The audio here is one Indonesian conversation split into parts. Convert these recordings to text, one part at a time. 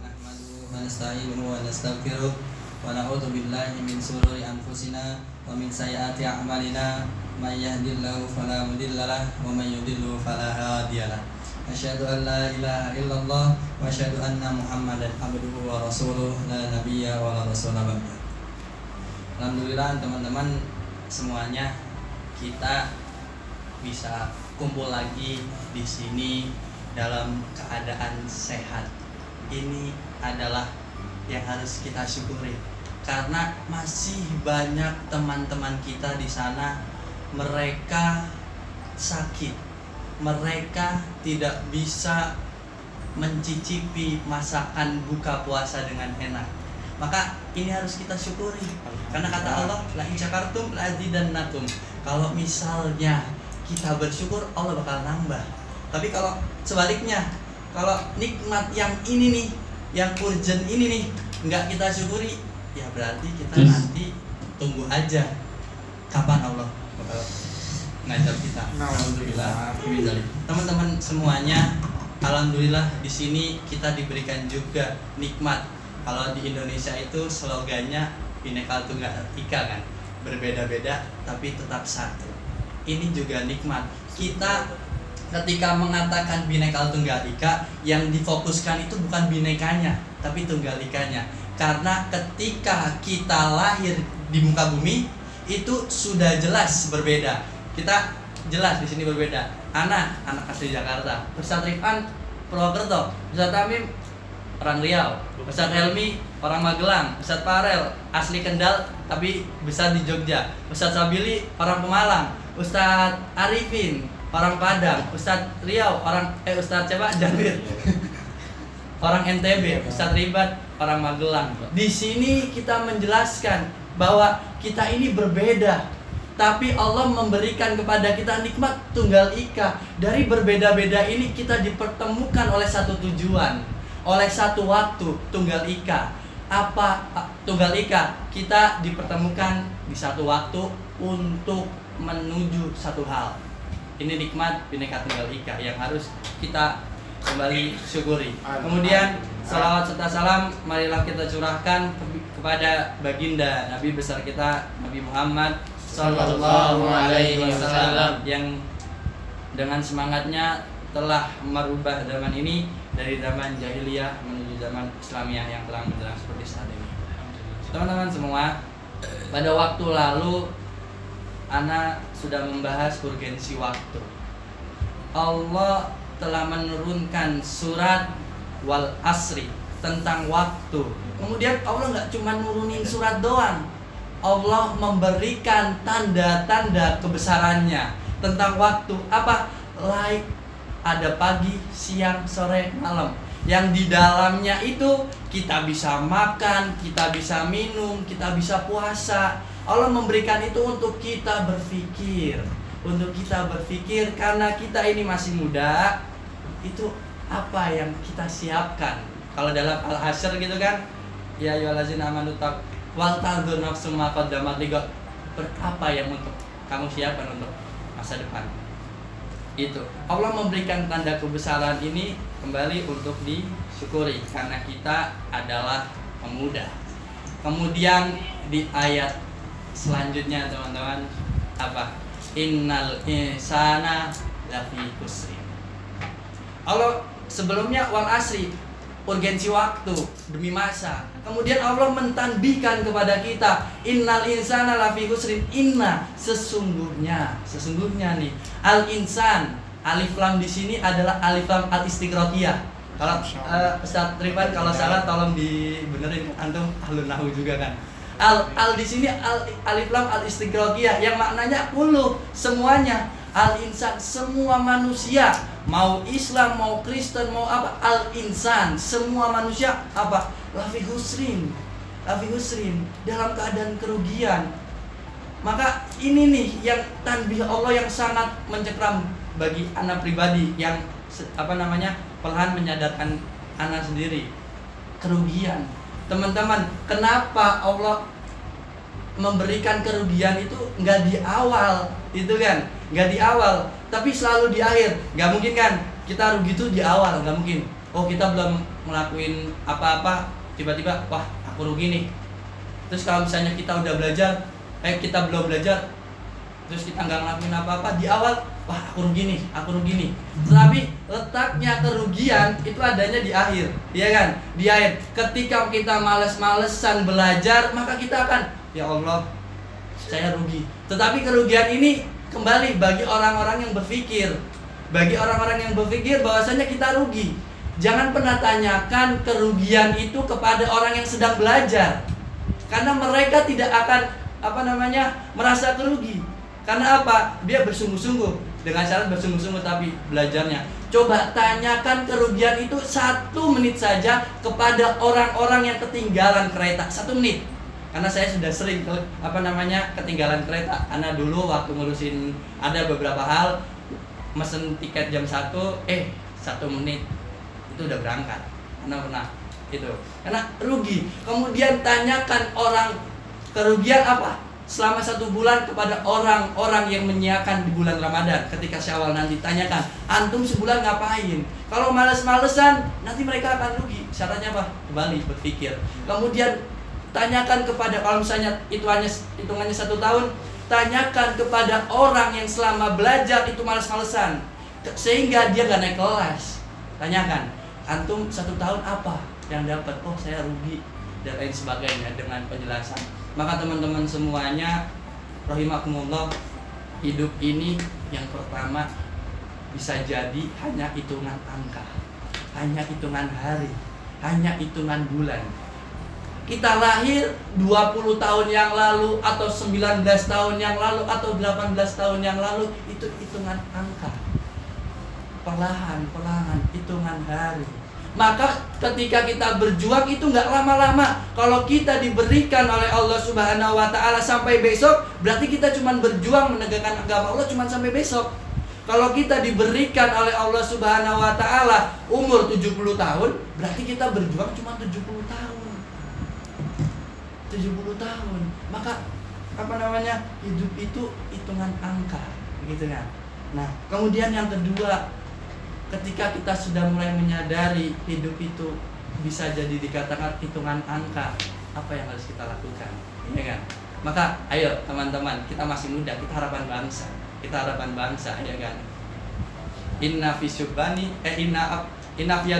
نحمده ونستعينه ونستغفره ونعوذ بالله من شرور أنفسنا ومن سيئات أعمالنا من يهد الله فلا مضل له ومن يضلل فلا هادي له أشهد أن لا إله إلا الله وأشهد أن محمدا عبده ورسوله لا نبي ولا رسول بعده Alhamdulillah teman-teman semuanya kita bisa kumpul lagi di sini dalam keadaan sehat. Ini adalah yang harus kita syukuri karena masih banyak teman-teman kita di sana mereka sakit. Mereka tidak bisa mencicipi masakan buka puasa dengan enak. Maka ini harus kita syukuri. Karena kata Allah, la in syakartum la azidannakum. Kalau misalnya kita bersyukur, Allah bakal nambah. Tapi kalau sebaliknya, kalau nikmat yang ini nih, yang urgent ini nih, nggak kita syukuri, ya berarti kita Yes. nanti tunggu aja kapan Allah bakal ngajar kita. Alhamdulillah. Teman-teman semuanya, alhamdulillah di sini kita diberikan juga nikmat. Kalau di Indonesia itu slogannya Bhinneka Tunggal Ika kan, berbeda-beda tapi tetap satu. Ini juga nikmat. Kita ketika mengatakan Bhinneka Tunggal Ika yang difokuskan itu bukan binekanya, tapi tunggal ikanya. Karena ketika kita lahir di muka bumi itu sudah jelas berbeda. Kita jelas di sini berbeda. Anak, anak asli Jakarta. Ustadz Rifan Purwokerto. Ustadz Tamim orang Riau. Ustadz Helmi orang Magelang. Ustadz Farel asli Kendal tapi besar di Jogja. Ustadz Sabili orang Pemalang. Ustadz Arifin orang Padang. Ustadz Riau orang eh Ustadz siapa? Jabir. orang NTB, Ustadz Ribat orang Magelang. Di sini kita menjelaskan bahwa kita ini berbeda. Tapi Allah memberikan kepada kita nikmat tunggal ika. Dari berbeda-beda ini kita dipertemukan oleh satu tujuan, oleh satu waktu tunggal ika. Apa tunggal ika? Kita dipertemukan di satu waktu untuk menuju satu hal. Ini nikmat bineka tunggal ika yang harus kita kembali syukuri. Kemudian salawat serta salam marilah kita curahkan ke- kepada baginda Nabi besar kita Nabi Muhammad Sallallahu Alaihi Wasallam yang dengan semangatnya telah merubah zaman ini dari zaman jahiliyah menuju zaman Islamiah yang terang benderang seperti saat ini. Teman-teman semua, pada waktu lalu Ana sudah membahas urgensi waktu. Allah telah menurunkan surat wal asri tentang waktu. Kemudian Allah nggak cuma nurunin surat doang. Allah memberikan tanda-tanda kebesarannya tentang waktu. Apa? Like ada pagi, siang, sore, malam. Yang di dalamnya itu kita bisa makan, kita bisa minum, kita bisa puasa. Allah memberikan itu untuk kita berpikir, untuk kita berpikir karena kita ini masih muda. Itu apa yang kita siapkan? Kalau dalam Al-Hasyr gitu kan, ya ayyuhallazina amanu taq wal tanzur nafsum ma. Berapa yang untuk kamu siapkan untuk masa depan? Itu. Allah memberikan tanda kebesaran ini kembali untuk disyukuri karena kita adalah pemuda. Kemudian di ayat selanjutnya teman-teman apa? Innal insana lafi khusrin. Allah sebelumnya wal asri urgensi waktu demi masa. Kemudian Allah mentanbihkan kepada kita innal insana lafi khusrin inna sesungguhnya sesungguhnya nih al insan alif lam di sini adalah alif lam al istiqroqiyah. Kalau uh, Ustaz Rifan kalau salah tolong dibenerin antum ahlun nahu juga kan. Al al di sini al alif lam al istiqroqiyah yang maknanya ulu semuanya. Al insan semua manusia. Mau Islam mau Kristen mau apa al insan semua manusia apa? Lafi husrin lafi husrin dalam keadaan kerugian. Maka ini nih yang tanbih Allah yang sangat mencekram bagi anak pribadi yang apa namanya perlahan menyadarkan anak sendiri. Kerugian teman-teman kenapa Allah memberikan kerugian itu nggak di awal itu kan? Nggak di awal tapi selalu di akhir. Nggak mungkin kan? Kita rugi itu di awal nggak mungkin. Oh kita belum ngelakuin apa-apa tiba-tiba wah aku rugi nih. Terus kalau misalnya kita udah belajar eh kita belum belajar terus kita nggak ngelakuin apa-apa di awal wah aku rugi nih aku rugi nih. Tetapi letaknya kerugian itu adanya di akhir ya kan? Di akhir. Ketika kita males-malesan belajar maka kita akan ya Allah saya rugi. Tetapi kerugian ini kembali bagi orang-orang yang berpikir. Bagi orang-orang yang berpikir bahwasanya kita rugi. Jangan pernah tanyakan kerugian itu kepada orang yang sedang belajar. Karena mereka tidak akan apa namanya merasa kerugi. Karena apa? Dia bersungguh-sungguh dengan syarat bersungguh-sungguh tapi belajarnya. Coba tanyakan kerugian itu satu menit saja kepada orang-orang yang ketinggalan kereta satu menit. Karena saya sudah sering apa namanya ketinggalan kereta. Karena dulu waktu ngurusin ada beberapa hal mesen tiket jam satu, eh satu menit itu udah berangkat. Karena pernah itu. Karena rugi. Kemudian tanyakan orang kerugian apa? Selama satu bulan kepada orang-orang yang menyiapkan di bulan Ramadan. Ketika Syawal nanti tanyakan antum sebulan ngapain? Kalau males-malesan nanti mereka akan rugi. Syaratnya apa? Kembali berpikir. Kemudian tanyakan kepada kalau misalnya itu hanya hitungannya satu tahun tanyakan kepada orang yang selama belajar itu males-malesan sehingga dia nggak naik kelas. Tanyakan antum satu tahun apa yang dapat? Oh saya rugi dan lain sebagainya dengan penjelasan maka teman-teman semuanya rahimakumullah hidup ini yang pertama bisa jadi hanya hitungan angka hanya hitungan hari hanya hitungan bulan. Kita lahir 20 tahun yang lalu atau 19 tahun yang lalu atau 18 tahun yang lalu itu hitungan angka. Perlahan perlahan hitungan hari maka ketika kita berjuang itu nggak lama-lama. Kalau kita diberikan oleh Allah Subhanahu wa taala sampai besok, berarti kita cuma berjuang menegakkan agama Allah cuma sampai besok. Kalau kita diberikan oleh Allah Subhanahu wa taala umur 70 tahun, berarti kita berjuang cuma 70 tahun. 70 tahun. Maka apa namanya? Hidup itu hitungan angka, gitu kan. Nah, kemudian yang kedua, ketika kita sudah mulai menyadari hidup itu bisa jadi dikatakan hitungan angka apa yang harus kita lakukan? Ya kan? Maka ayo teman-teman kita masih muda kita harapan bangsa kita harapan bangsa ya kan? Inna fi syubani eh inna inna fi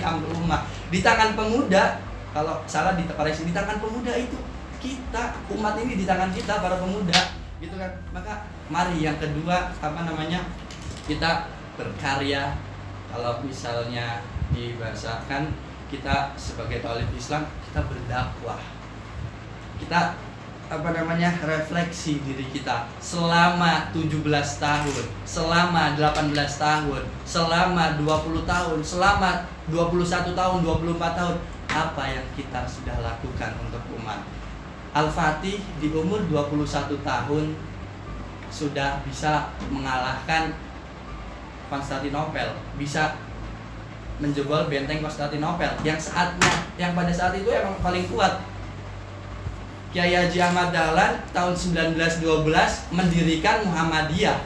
amrul ummah. Di tangan pemuda kalau salah di koreksi di tangan pemuda itu kita umat ini di tangan kita para pemuda gitu kan? Maka mari yang kedua apa namanya kita berkarya. Kalau misalnya dibahasakan kita sebagai talib Islam kita berdakwah. Kita apa namanya refleksi diri kita. Selama 17 tahun, selama 18 tahun, selama 20 tahun, selama 21 tahun, 24 tahun apa yang kita sudah lakukan untuk umat. Al-Fatih di umur 21 tahun sudah bisa mengalahkan Konstantinopel bisa menjebol benteng Konstantinopel. Yang saatnya yang pada saat itu emang paling kuat. Kiai Haji Ahmad Dahlan tahun 1912 mendirikan Muhammadiyah.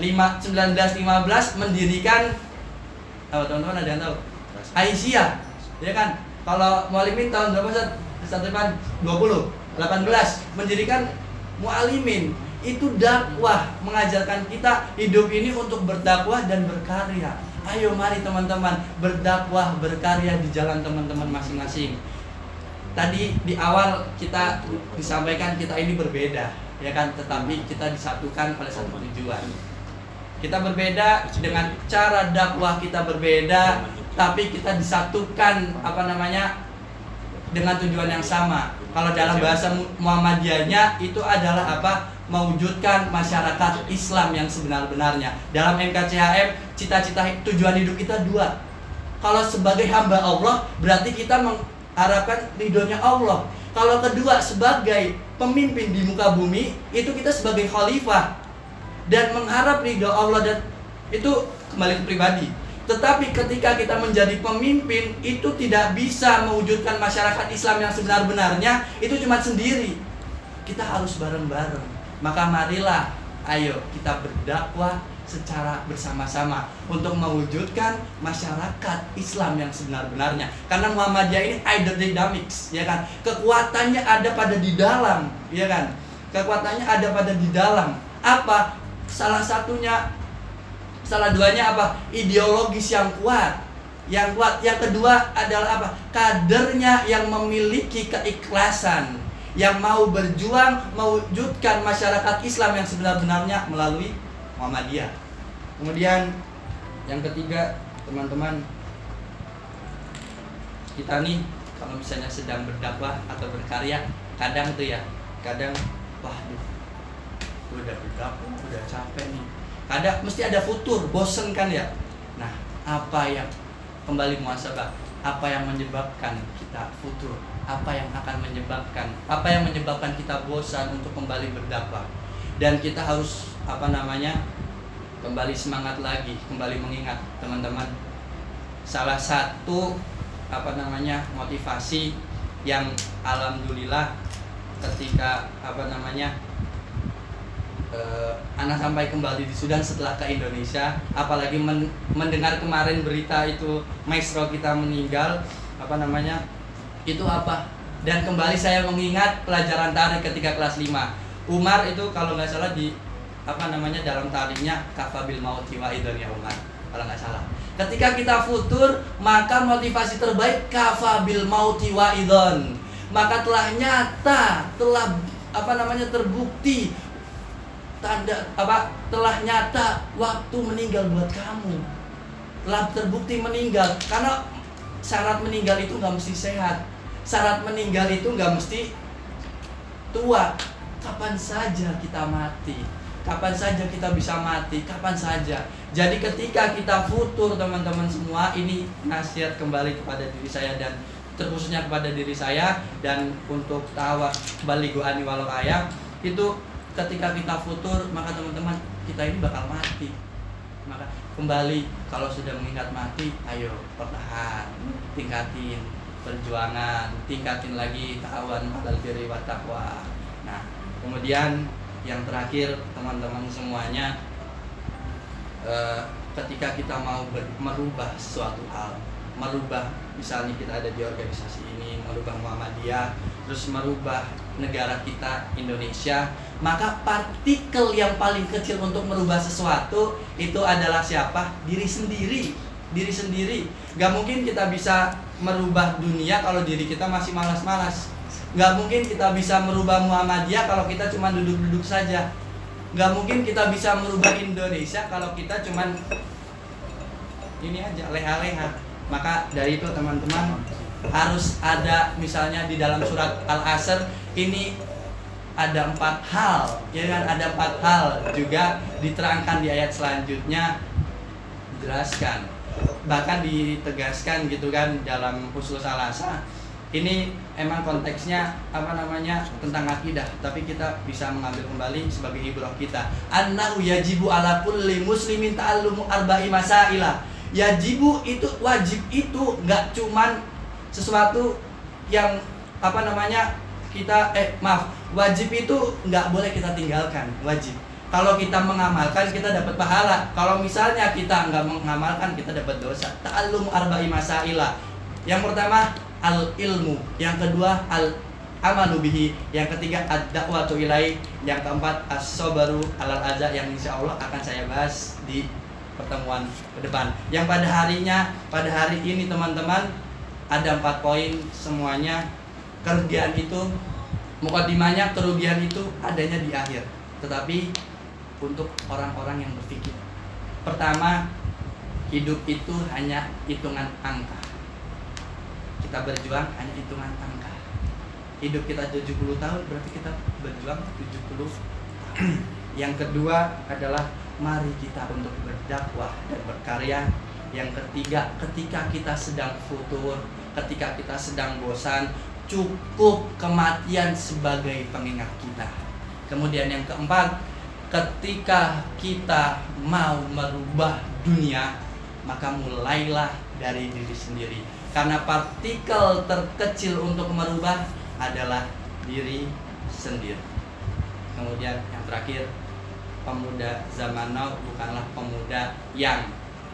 1915 mendirikan oh, teman-teman ada yang tahu? Aisyah ya kan? Kalau Mualimin tahun berapa Ustaz? depan 20 18 mendirikan Mualimin itu dakwah mengajarkan kita hidup ini untuk berdakwah dan berkarya. Ayo mari teman-teman berdakwah berkarya di jalan teman-teman masing-masing. Tadi di awal kita disampaikan kita ini berbeda, ya kan? Tetapi kita disatukan pada satu tujuan. Kita berbeda dengan cara dakwah kita berbeda, tapi kita disatukan apa namanya dengan tujuan yang sama. Kalau dalam bahasa Muhammadiyahnya itu adalah apa? mewujudkan masyarakat Islam yang sebenar-benarnya. Dalam MKCHM, cita-cita tujuan hidup kita dua. Kalau sebagai hamba Allah, berarti kita mengharapkan ridhonya Allah. Kalau kedua, sebagai pemimpin di muka bumi, itu kita sebagai khalifah dan mengharap ridho Allah dan itu kembali ke pribadi. Tetapi ketika kita menjadi pemimpin, itu tidak bisa mewujudkan masyarakat Islam yang sebenar-benarnya, itu cuma sendiri. Kita harus bareng-bareng maka marilah ayo kita berdakwah secara bersama-sama untuk mewujudkan masyarakat Islam yang sebenar-benarnya. Karena Muhammadiyah ini hydrodynamics, ya kan? Kekuatannya ada pada di dalam, ya kan? Kekuatannya ada pada di dalam. Apa? Salah satunya salah duanya apa? Ideologis yang kuat. Yang kuat. Yang kedua adalah apa? Kadernya yang memiliki keikhlasan yang mau berjuang mewujudkan masyarakat Islam yang sebenar-benarnya melalui Muhammadiyah. Kemudian yang ketiga, teman-teman, kita nih kalau misalnya sedang berdakwah atau berkarya, kadang tuh ya, kadang wah, udah berdakwah, udah capek nih. Kadang mesti ada futur, bosen kan ya. Nah, apa yang kembali muasabah? Apa yang menyebabkan kita futur? apa yang akan menyebabkan apa yang menyebabkan kita bosan untuk kembali berdakwah dan kita harus apa namanya kembali semangat lagi kembali mengingat teman-teman salah satu apa namanya motivasi yang alhamdulillah ketika apa namanya uh, anak sampai kembali di Sudan setelah ke Indonesia. Apalagi men mendengar kemarin berita itu maestro kita meninggal apa namanya itu apa? Dan kembali saya mengingat pelajaran tarik ketika kelas 5 Umar itu kalau nggak salah di apa namanya dalam tariknya kafabil mauti wa ya Umar kalau nggak salah. Ketika kita futur maka motivasi terbaik kafabil mauti wa idon. Maka telah nyata telah apa namanya terbukti tanda apa telah nyata waktu meninggal buat kamu. Telah terbukti meninggal karena syarat meninggal itu nggak mesti sehat. Syarat meninggal itu nggak mesti tua. Kapan saja kita mati? Kapan saja kita bisa mati? Kapan saja? Jadi ketika kita futur teman-teman semua ini nasihat kembali kepada diri saya dan terkhususnya kepada diri saya. Dan untuk tawa kembali ani walau ayam itu ketika kita futur maka teman-teman kita ini bakal mati. Maka kembali kalau sudah mengingat mati ayo pertahan tingkatin perjuangan tingkatin lagi ta'awan alal birri wa taqwa. Nah kemudian yang terakhir teman-teman semuanya eh, ketika kita mau ber, merubah suatu hal merubah misalnya kita ada di organisasi ini merubah Muhammadiyah terus merubah negara kita Indonesia maka partikel yang paling kecil untuk merubah sesuatu itu adalah siapa? Diri sendiri. Diri sendiri. Gak mungkin kita bisa merubah dunia kalau diri kita masih malas-malas. Nggak mungkin kita bisa merubah Muhammadiyah kalau kita cuma duduk-duduk saja. Nggak mungkin kita bisa merubah Indonesia kalau kita cuma ini aja leha-leha. Maka dari itu teman-teman harus ada misalnya di dalam surat Al-Asr ini ada empat hal. Ya kan? Ada empat hal juga diterangkan di ayat selanjutnya. Dijelaskan bahkan ditegaskan gitu kan dalam usul salasa ini emang konteksnya apa namanya? Tentang akidah. Tapi kita bisa mengambil kembali sebagai ibrah kita. Annahu yajibu ala kulli muslimin ta'allumu arba'i masaila yajibu itu wajib itu nggak cuman sesuatu yang apa namanya? Kita eh maaf wajib itu nggak boleh kita tinggalkan wajib kalau kita mengamalkan kita dapat pahala. Kalau misalnya kita nggak mengamalkan kita dapat dosa. Ta'allum arba'i masailah. Yang pertama al ilmu, yang kedua al bihi, yang ketiga ad-da'watu ilai, yang keempat as-sabaru alal aza yang insya Allah akan saya bahas di pertemuan ke depan. Yang pada harinya, pada hari ini teman-teman ada empat poin semuanya kerugian itu mukadimahnya kerugian itu adanya di akhir. Tetapi untuk orang-orang yang berpikir. Pertama, hidup itu hanya hitungan angka. Kita berjuang hanya hitungan angka. Hidup kita 70 tahun berarti kita berjuang 70 tahun. yang kedua adalah mari kita untuk berdakwah dan berkarya. Yang ketiga, ketika kita sedang futur, ketika kita sedang bosan, cukup kematian sebagai pengingat kita. Kemudian yang keempat, ketika kita mau merubah dunia maka mulailah dari diri sendiri karena partikel terkecil untuk merubah adalah diri sendiri kemudian yang terakhir pemuda zaman now bukanlah pemuda yang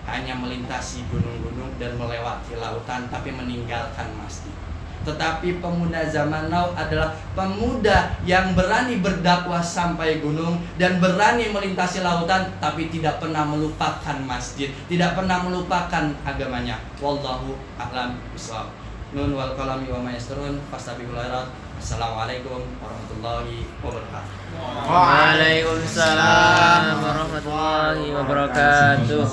hanya melintasi gunung-gunung dan melewati lautan tapi meninggalkan masjid. Tetapi pemuda zaman now adalah pemuda yang berani berdakwah sampai gunung dan berani melintasi lautan tapi tidak pernah melupakan masjid, tidak pernah melupakan agamanya. Wallahu a'lam bishawab. Nun wal kalami wa ma yasrun fastabiqul khairat. Assalamualaikum warahmatullahi wabarakatuh. Waalaikumsalam warahmatullahi wabarakatuh.